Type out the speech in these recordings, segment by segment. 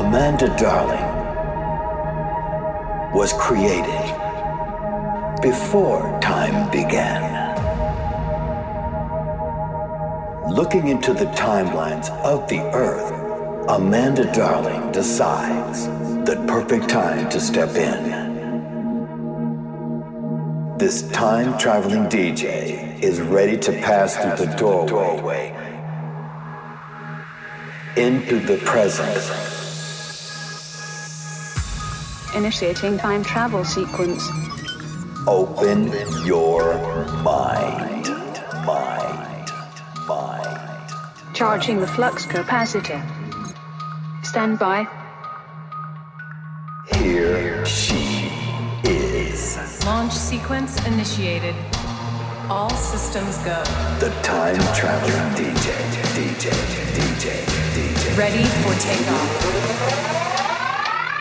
Amanda Darling was created before time began. Looking into the timelines of the Earth, Amanda Darling decides the perfect time to step in. This time traveling DJ is ready to pass through the doorway into the present. Initiating time travel sequence. Open your mind. Mind. Mind. Charging the flux capacitor. Stand by. Here she is. Launch sequence initiated. All systems go. The time traveling DJ. DJ. DJ. DJ. Ready for takeoff.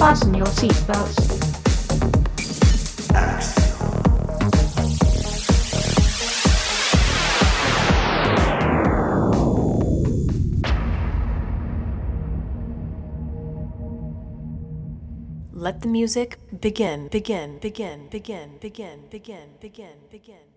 Fasten your seatbelts. Let the music begin, begin, begin, begin, begin, begin, begin, begin.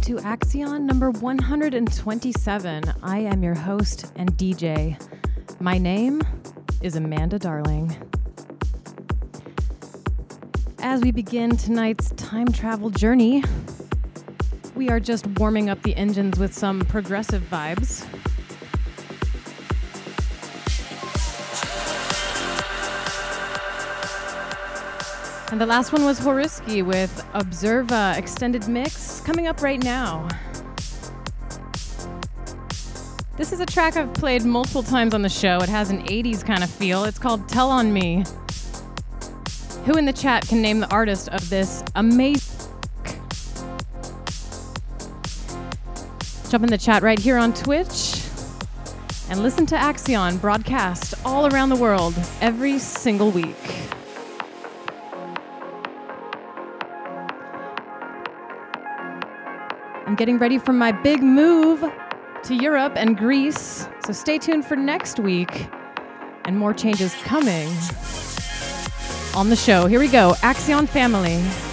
Welcome, to Axion number 127. I am your host and DJ. My name is Amanda Darling. As we begin tonight's time travel journey, we are just warming up the engines with some progressive vibes. And the last one was Horiski with Observa Extended Mix coming up right now. This is a track I've played multiple times on the show. It has an 80s kind of feel. It's called Tell On Me. Who in the chat can name the artist of this amazing? Jump in the chat right here on Twitch and listen to Axion broadcast all around the world every single week. Getting ready for my big move to Europe and Greece, so stay tuned for next week and more changes coming on the show. Here we go Axion Family.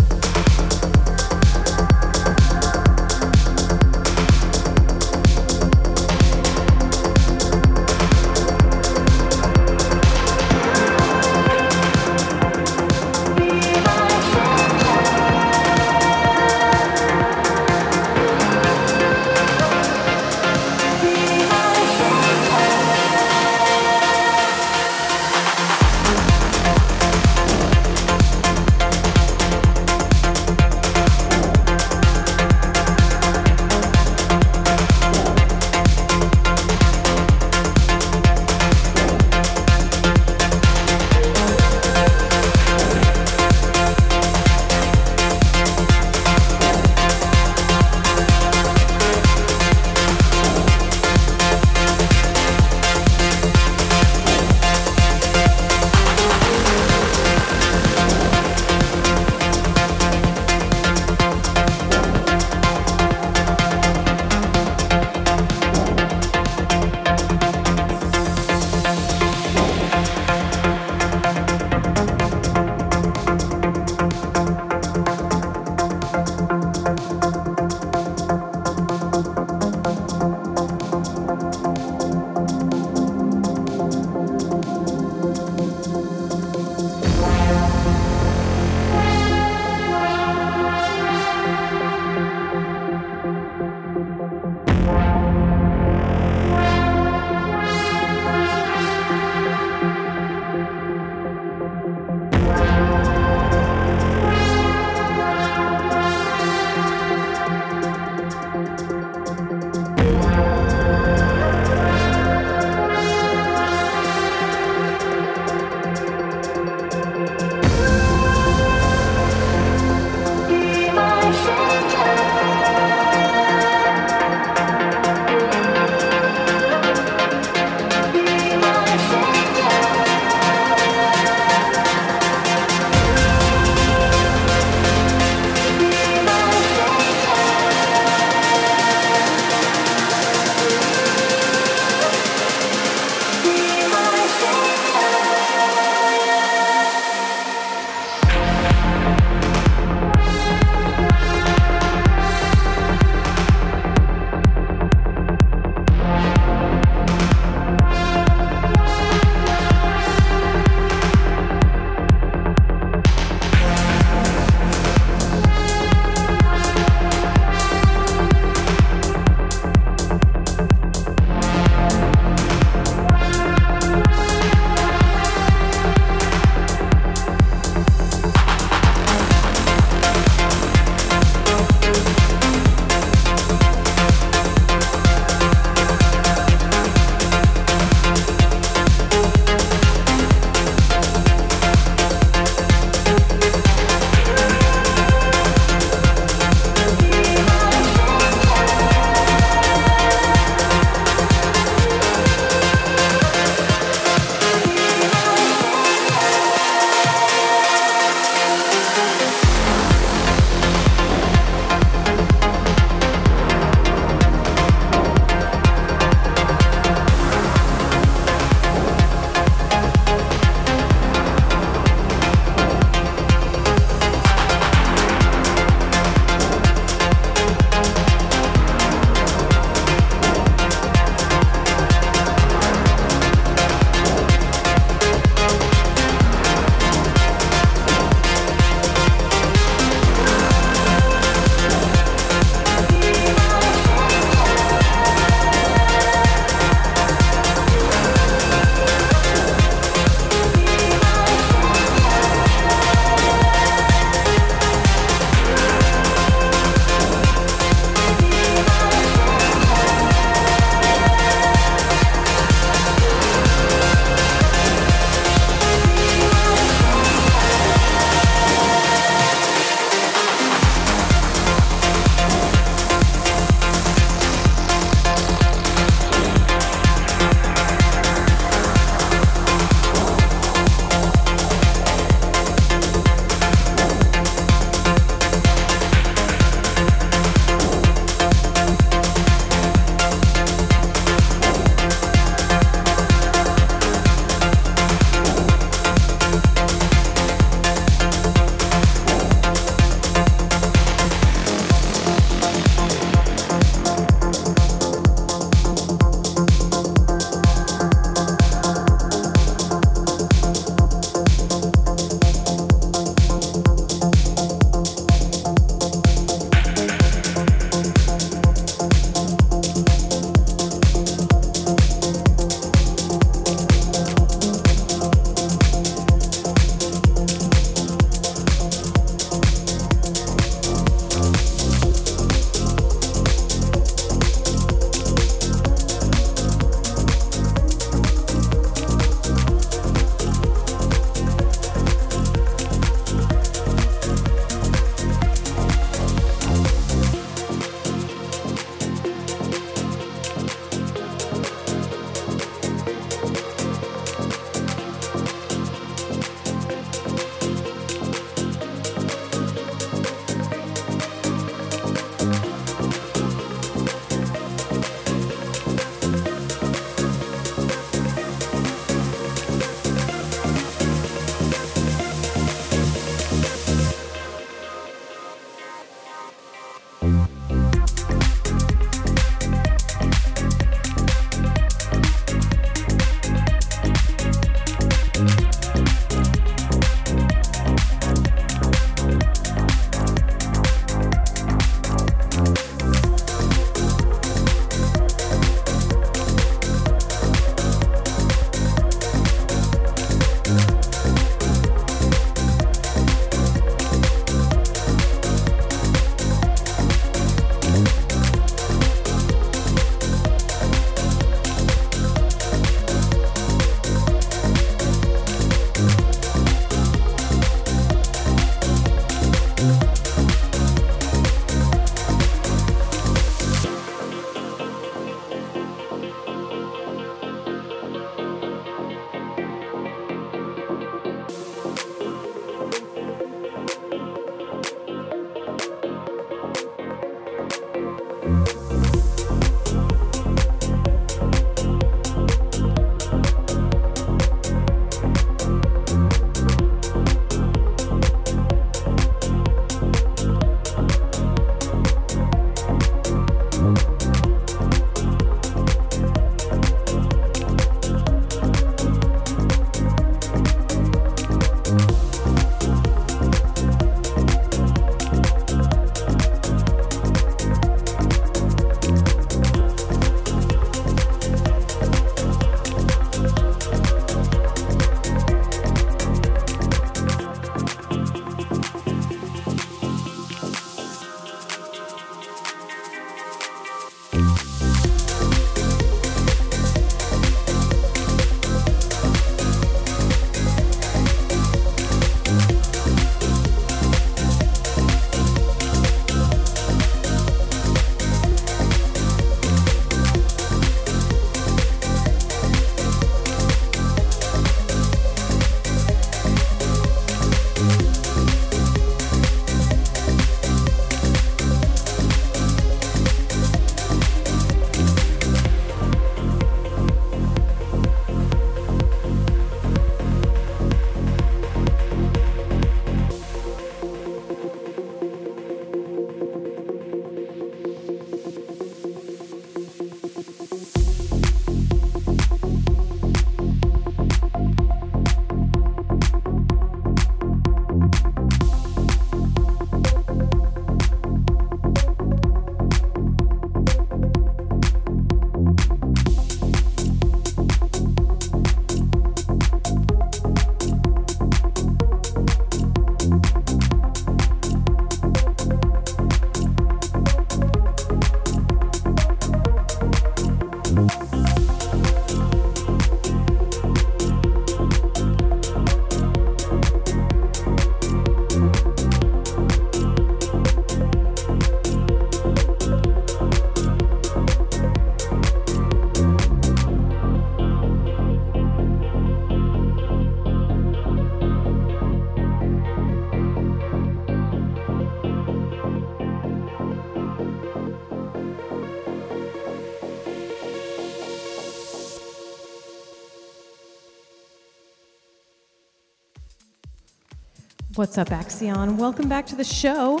What's up, Axion? Welcome back to the show.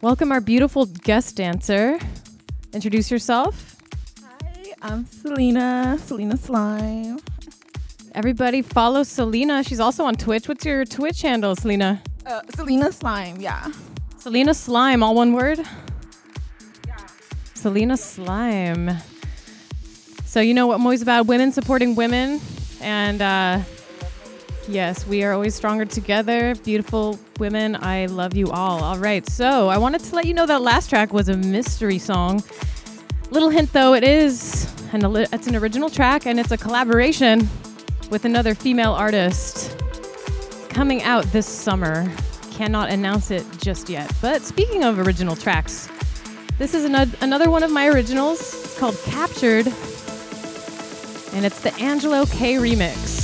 Welcome our beautiful guest dancer. Introduce yourself. Hi, I'm Selena, Selena Slime. Everybody follow Selena. She's also on Twitch. What's your Twitch handle, Selena? Uh, Selena Slime, yeah. Selena Slime, all one word? Yeah. Selena Slime. So, you know what I'm always about women supporting women. And uh, yes, we are always stronger together. Beautiful women, I love you all. All right, so I wanted to let you know that last track was a mystery song. Little hint though, it is, and it's an original track and it's a collaboration with another female artist coming out this summer. Cannot announce it just yet. But speaking of original tracks, this is an- another one of my originals. It's called Captured, and it's the Angelo K remix.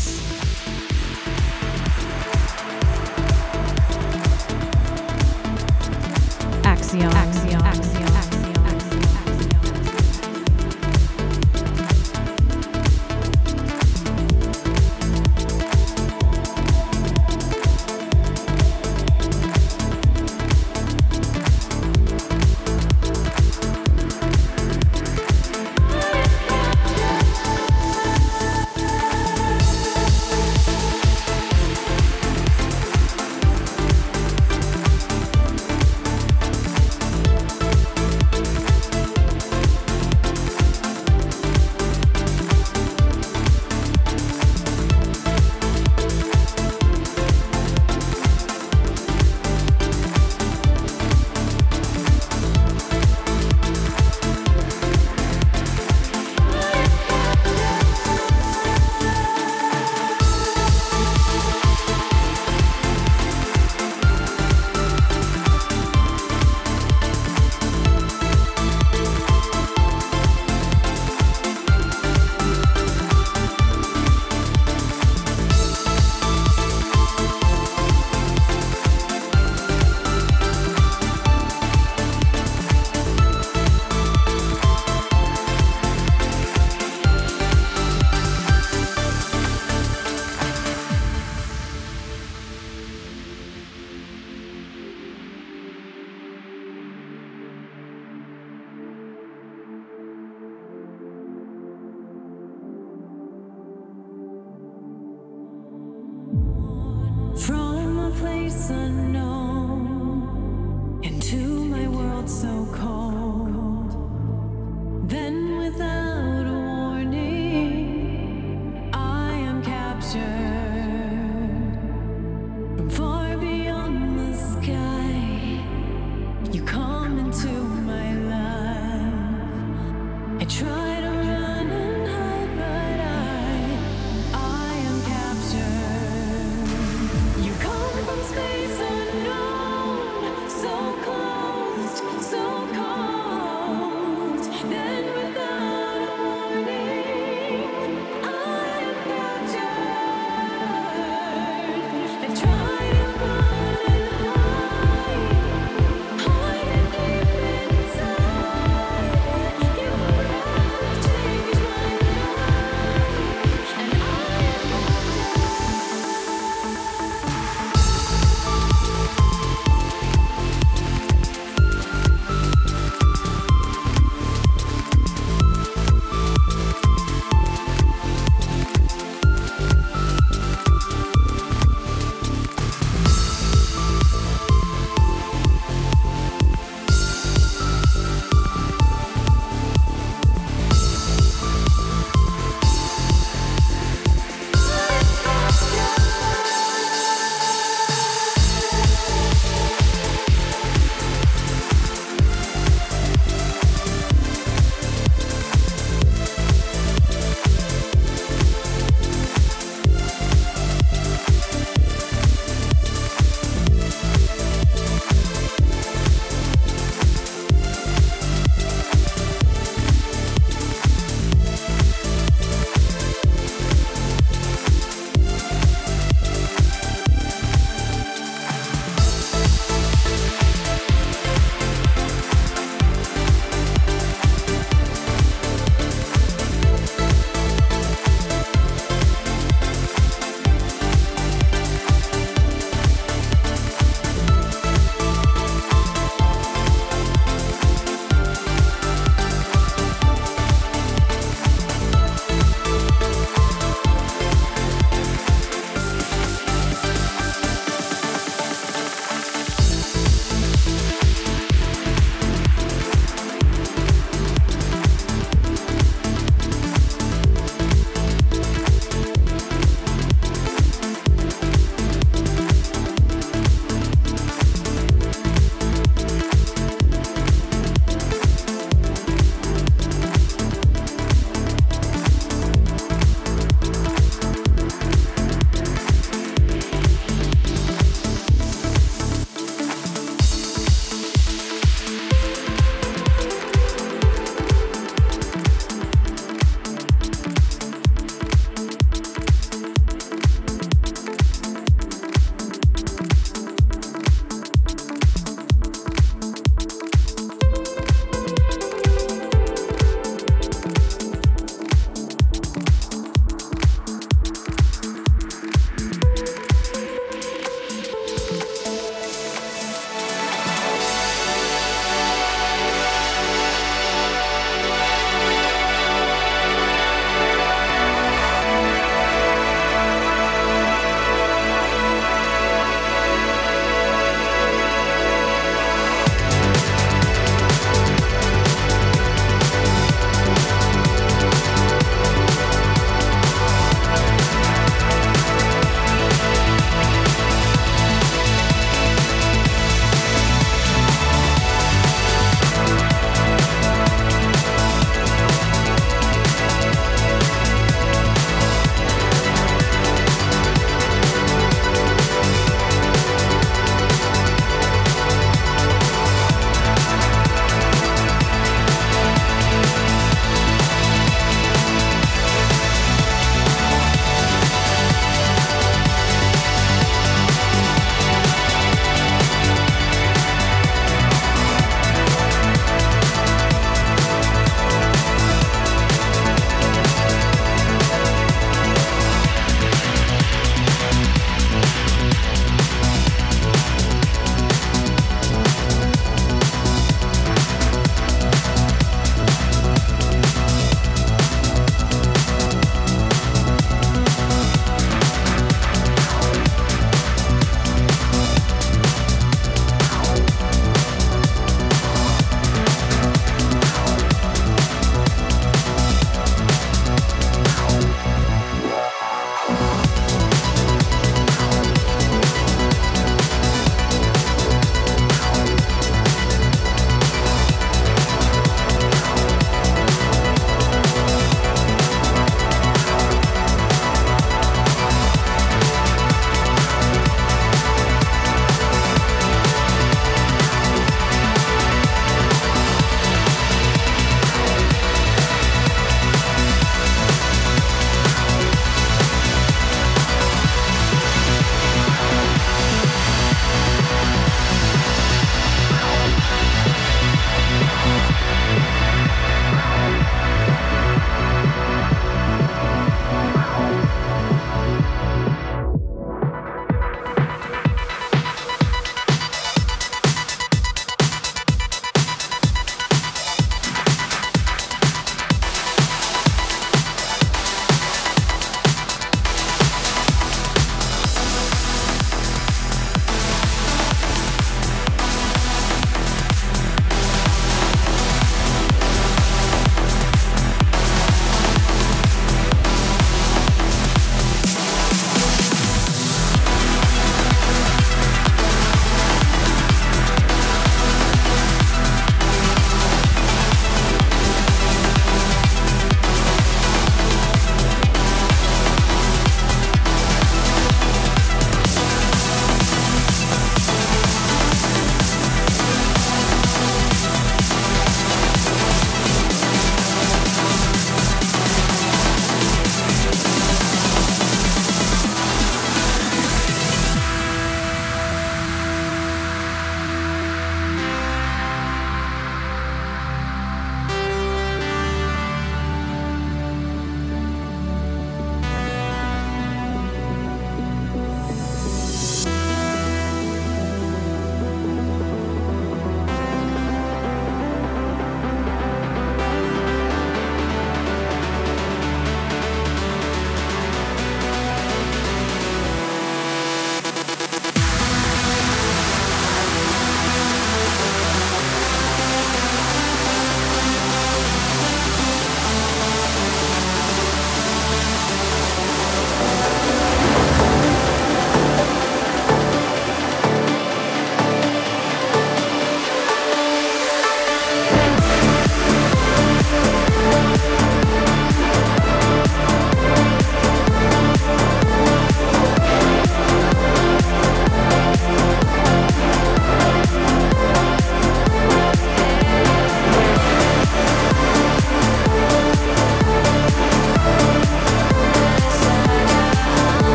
Axion. Axion.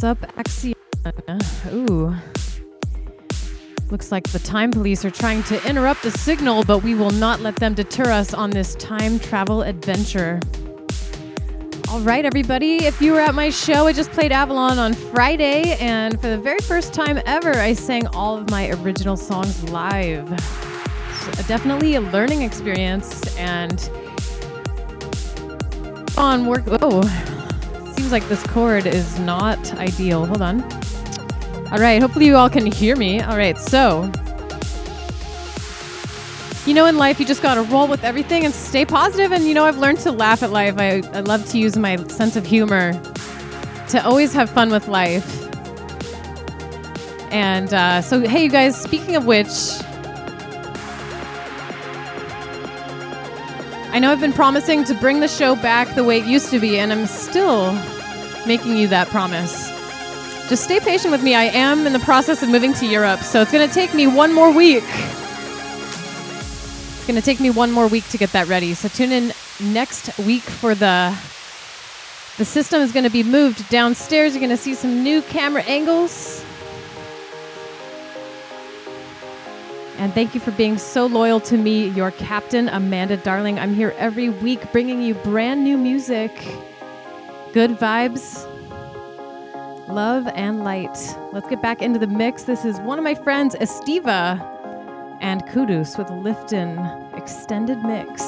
What's up, Axiana? Ooh. Looks like the time police are trying to interrupt the signal, but we will not let them deter us on this time travel adventure. All right, everybody. If you were at my show, I just played Avalon on Friday, and for the very first time ever, I sang all of my original songs live. Definitely a learning experience, and on work. Oh, seems like this cord is not ideal. Hold on. All right, hopefully you all can hear me. All right, so you know, in life, you just got to roll with everything and stay positive. And, you know, I've learned to laugh at life. I, I love to use my sense of humor to always have fun with life. And uh, so, hey, you guys, speaking of which, I know I've been promising to bring the show back the way it used to be, and I'm still making you that promise. Just stay patient with me. I am in the process of moving to Europe, so it's going to take me one more week. It's going to take me one more week to get that ready. So tune in next week for the the system is going to be moved downstairs. You're going to see some new camera angles. And thank you for being so loyal to me, your captain, Amanda Darling. I'm here every week bringing you brand new music, good vibes, love, and light. Let's get back into the mix. This is one of my friends, Estiva, and Kudus with Lifton Extended Mix.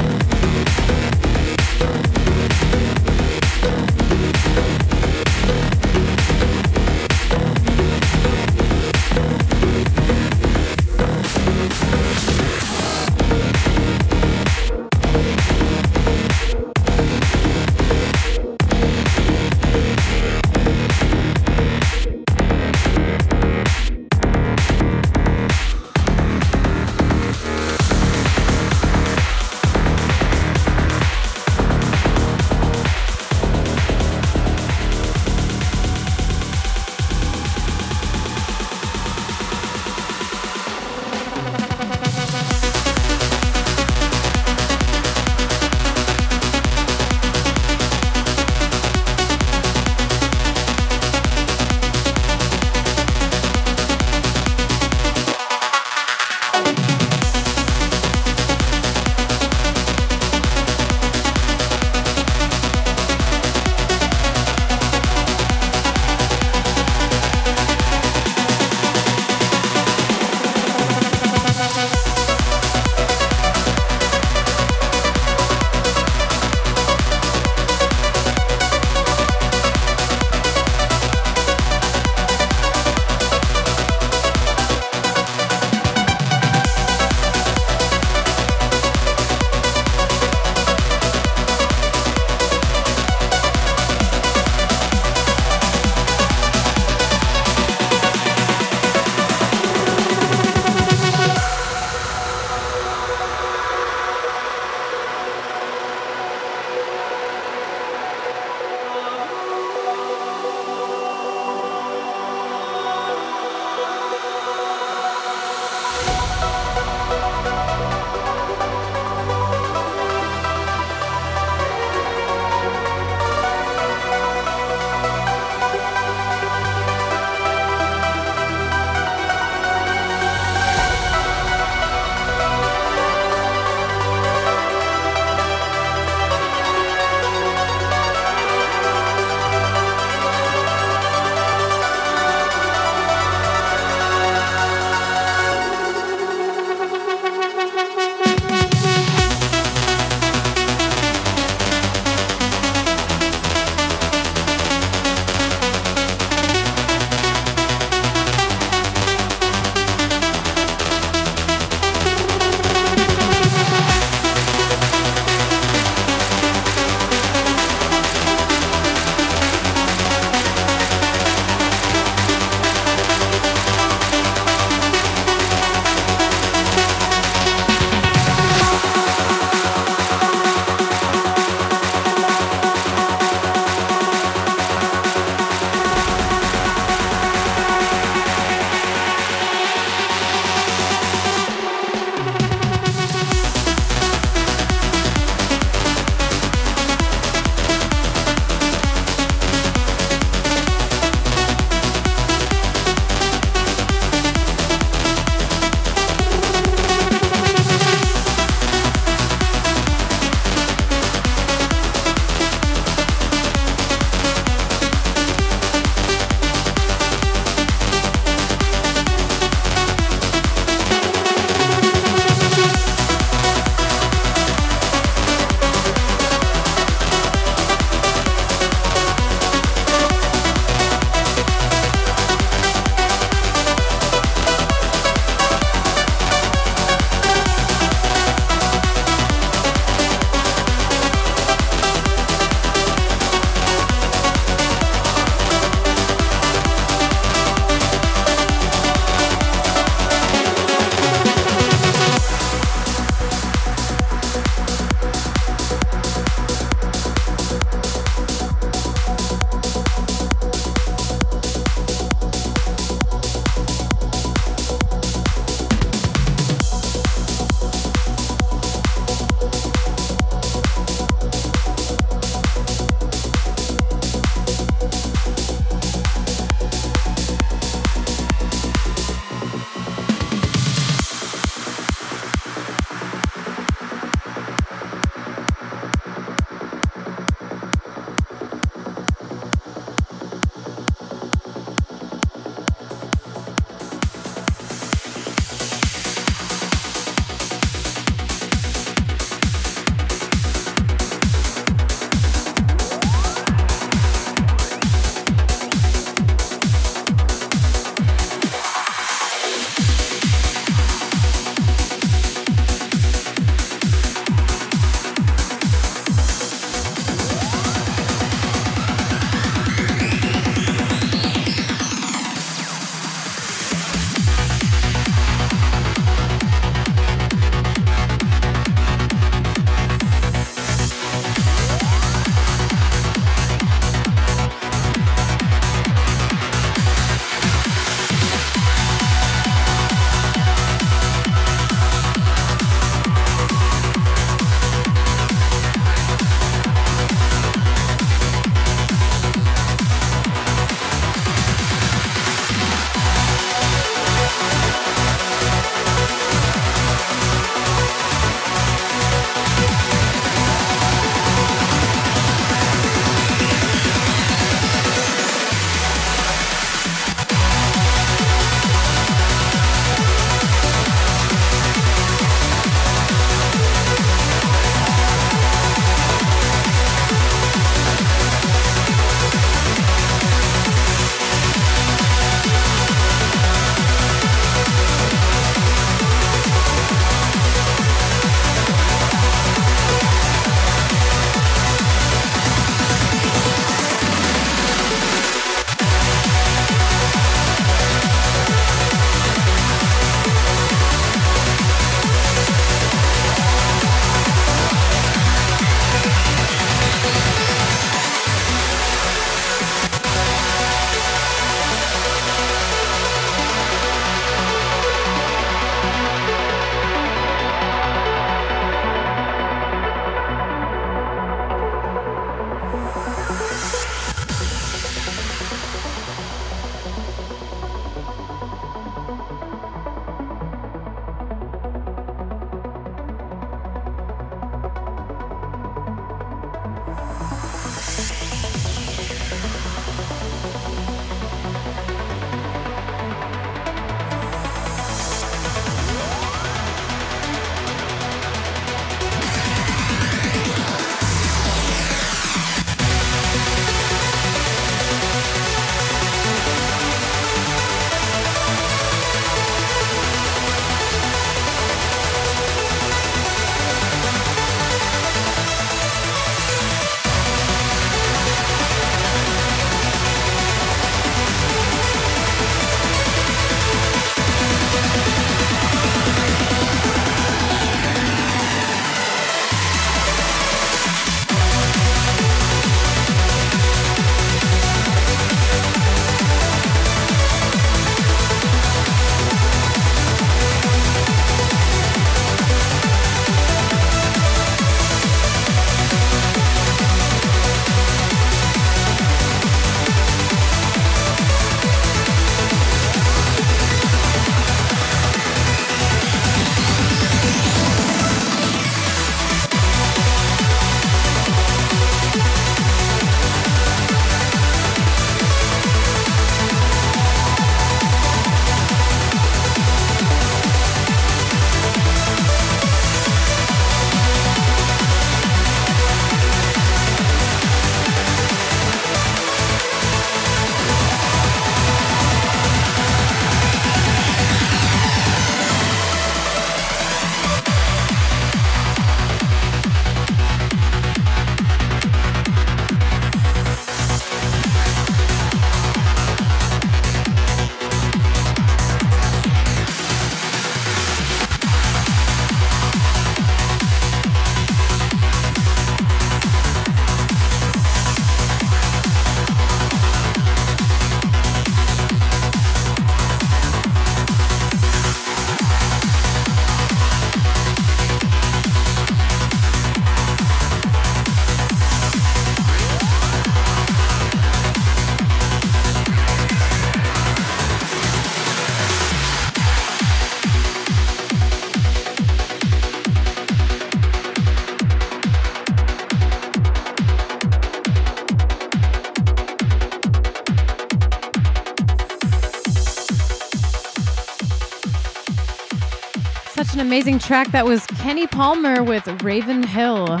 Track. That was Kenny Palmer with Raven Hill.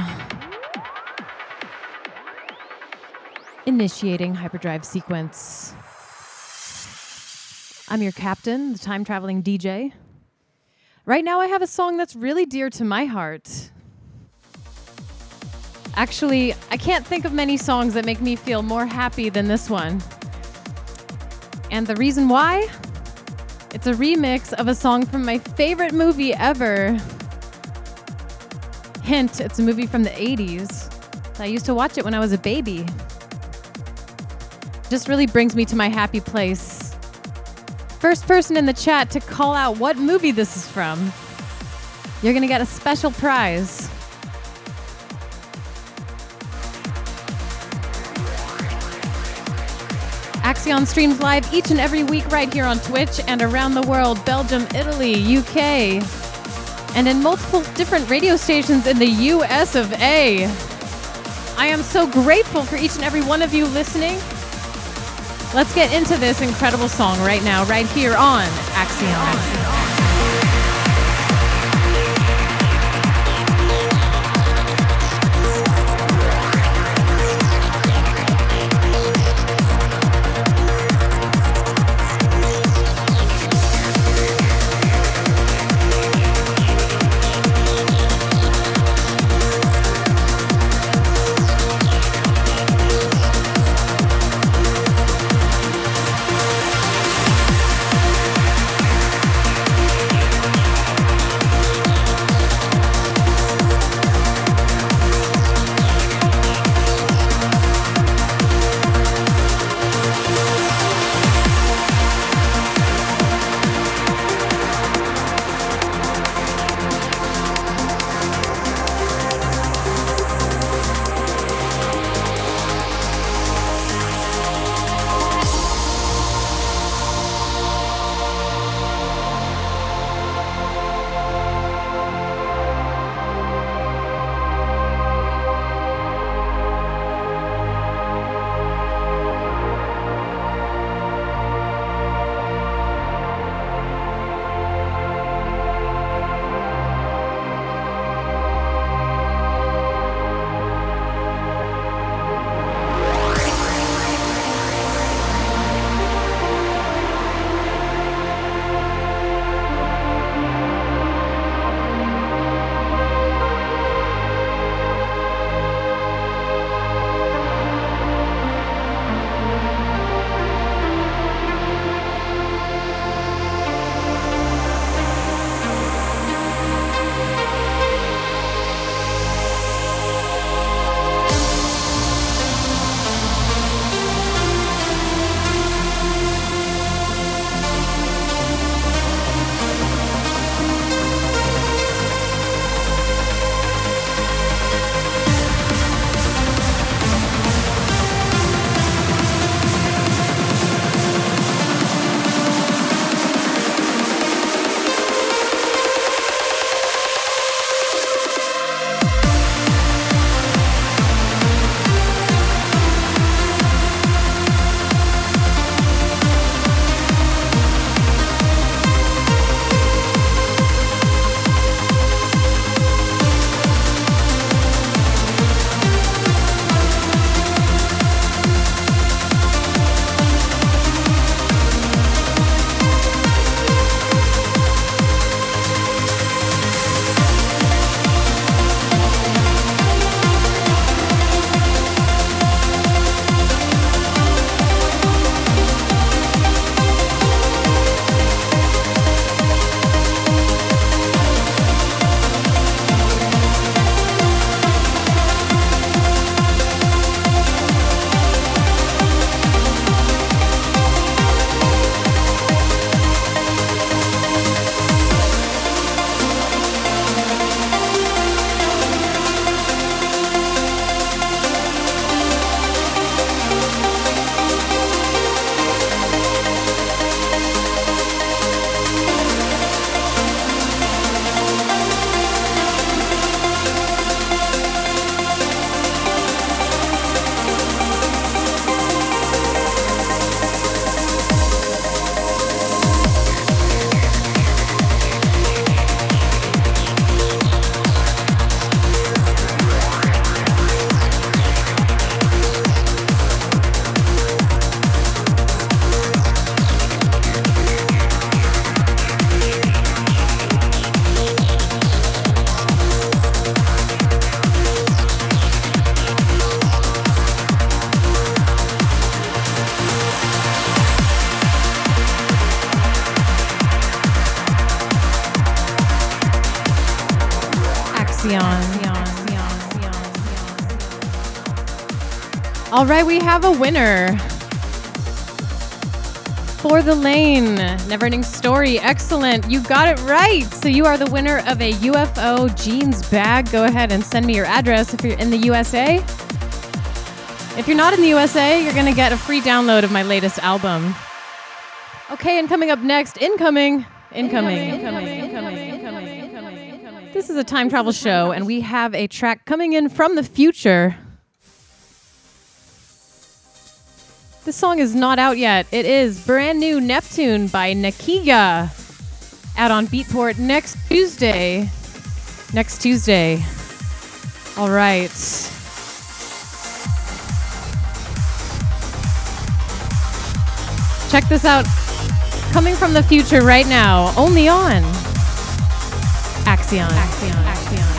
Initiating hyperdrive sequence. I'm your captain, the time traveling DJ. Right now, I have a song that's really dear to my heart. Actually, I can't think of many songs that make me feel more happy than this one. And the reason why? It's a remix of a song from my favorite movie ever. Hint, it's a movie from the 80s. I used to watch it when I was a baby. Just really brings me to my happy place. First person in the chat to call out what movie this is from, you're going to get a special prize. Axion streams live each and every week right here on Twitch and around the world Belgium, Italy, UK, and in multiple different radio stations in the US of A. I am so grateful for each and every one of you listening. Let's get into this incredible song right now, right here on Axion. All right, we have a winner. For the lane, never ending story. Excellent. You got it right. So you are the winner of a UFO jeans bag. Go ahead and send me your address if you're in the USA. If you're not in the USA, you're going to get a free download of my latest album. Okay, and coming up next, incoming, incoming, incoming, incoming, incoming, incoming. This is a time travel show, and we have a track coming in from the future. This song is not out yet. It is brand new Neptune by Nakiga out on Beatport next Tuesday. Next Tuesday. All right. Check this out. Coming from the future right now, only on Axion. Axion. Axion.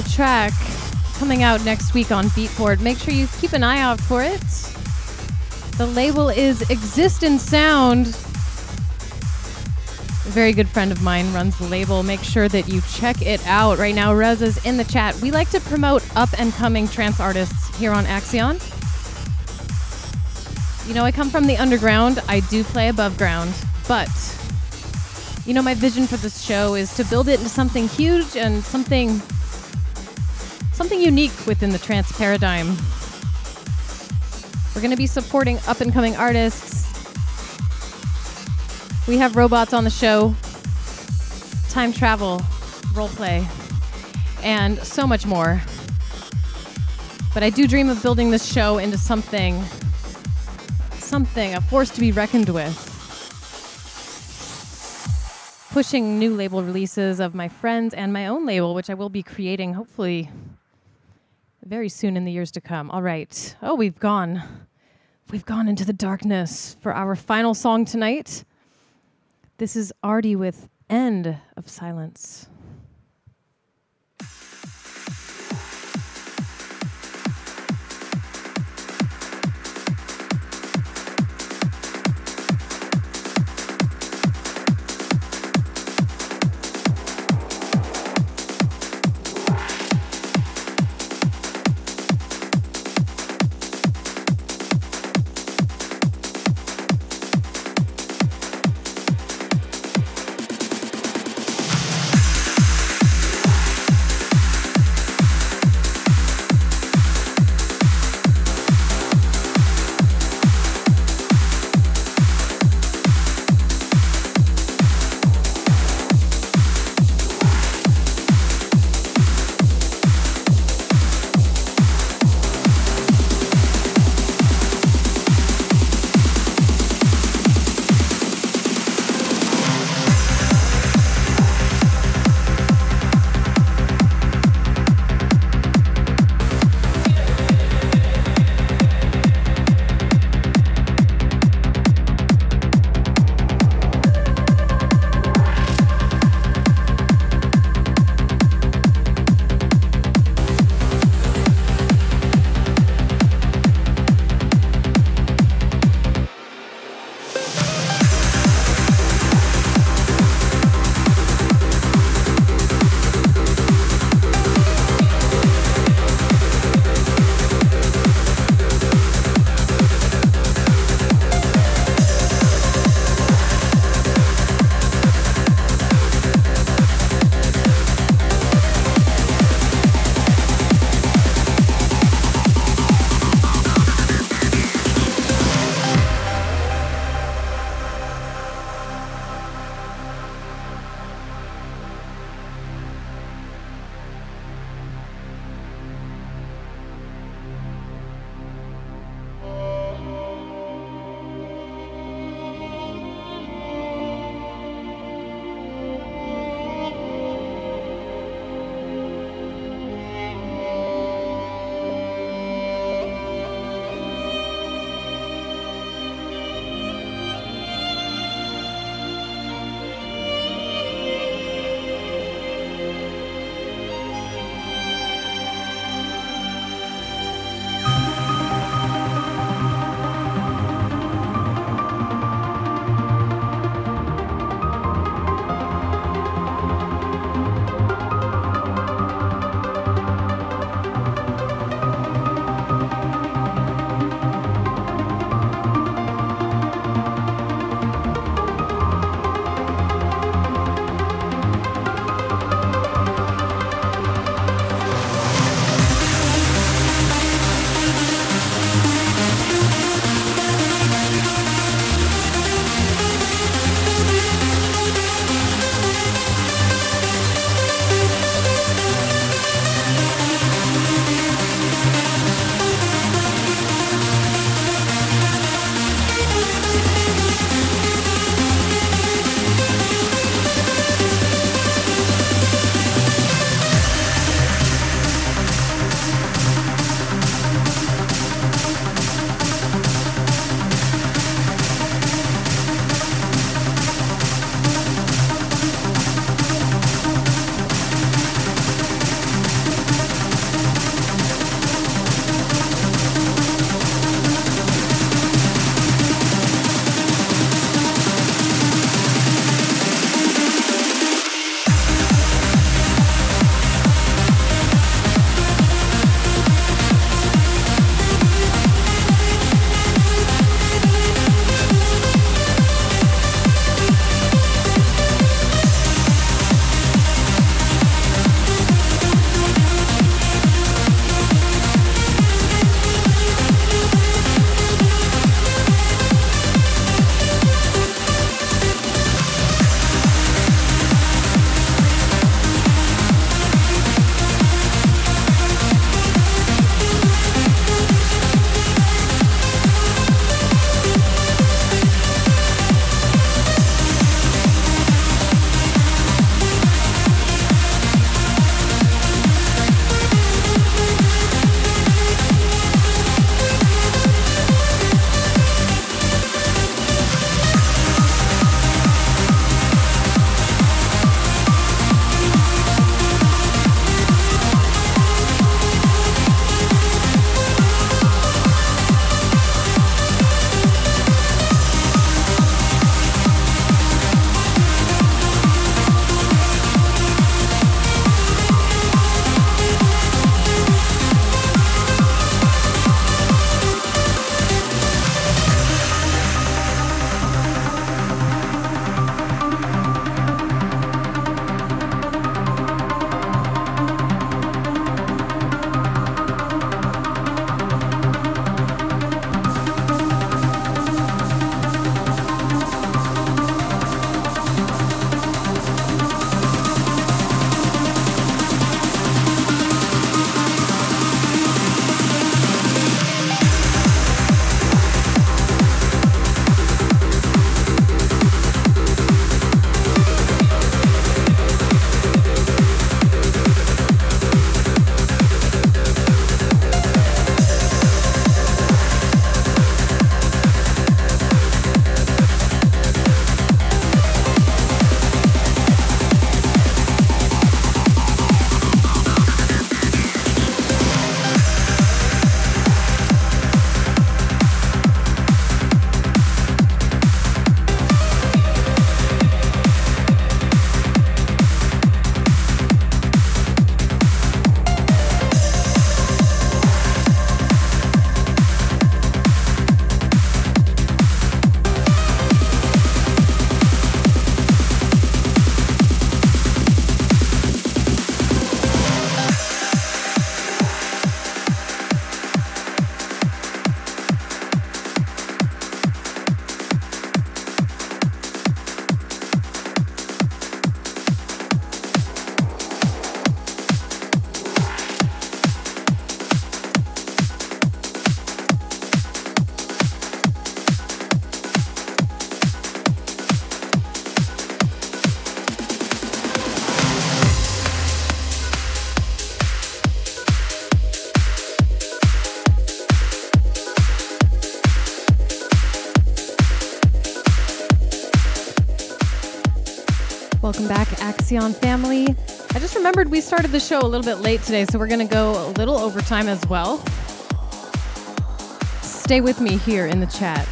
Track coming out next week on Beatport. Make sure you keep an eye out for it. The label is Existent Sound. A very good friend of mine runs the label. Make sure that you check it out. Right now, Reza's in the chat. We like to promote up and coming trance artists here on Axion. You know, I come from the underground. I do play above ground, but you know, my vision for this show is to build it into something huge and something something unique within the trance paradigm. We're going to be supporting up and coming artists. We have robots on the show, time travel, role play, and so much more. But I do dream of building this show into something something, a force to be reckoned with. Pushing new label releases of my friends and my own label, which I will be creating hopefully very soon in the years to come. All right. Oh, we've gone. We've gone into the darkness for our final song tonight. This is Artie with End of Silence. Family. I just remembered we started the show a little bit late today, so we're going to go a little overtime as well. Stay with me here in the chat.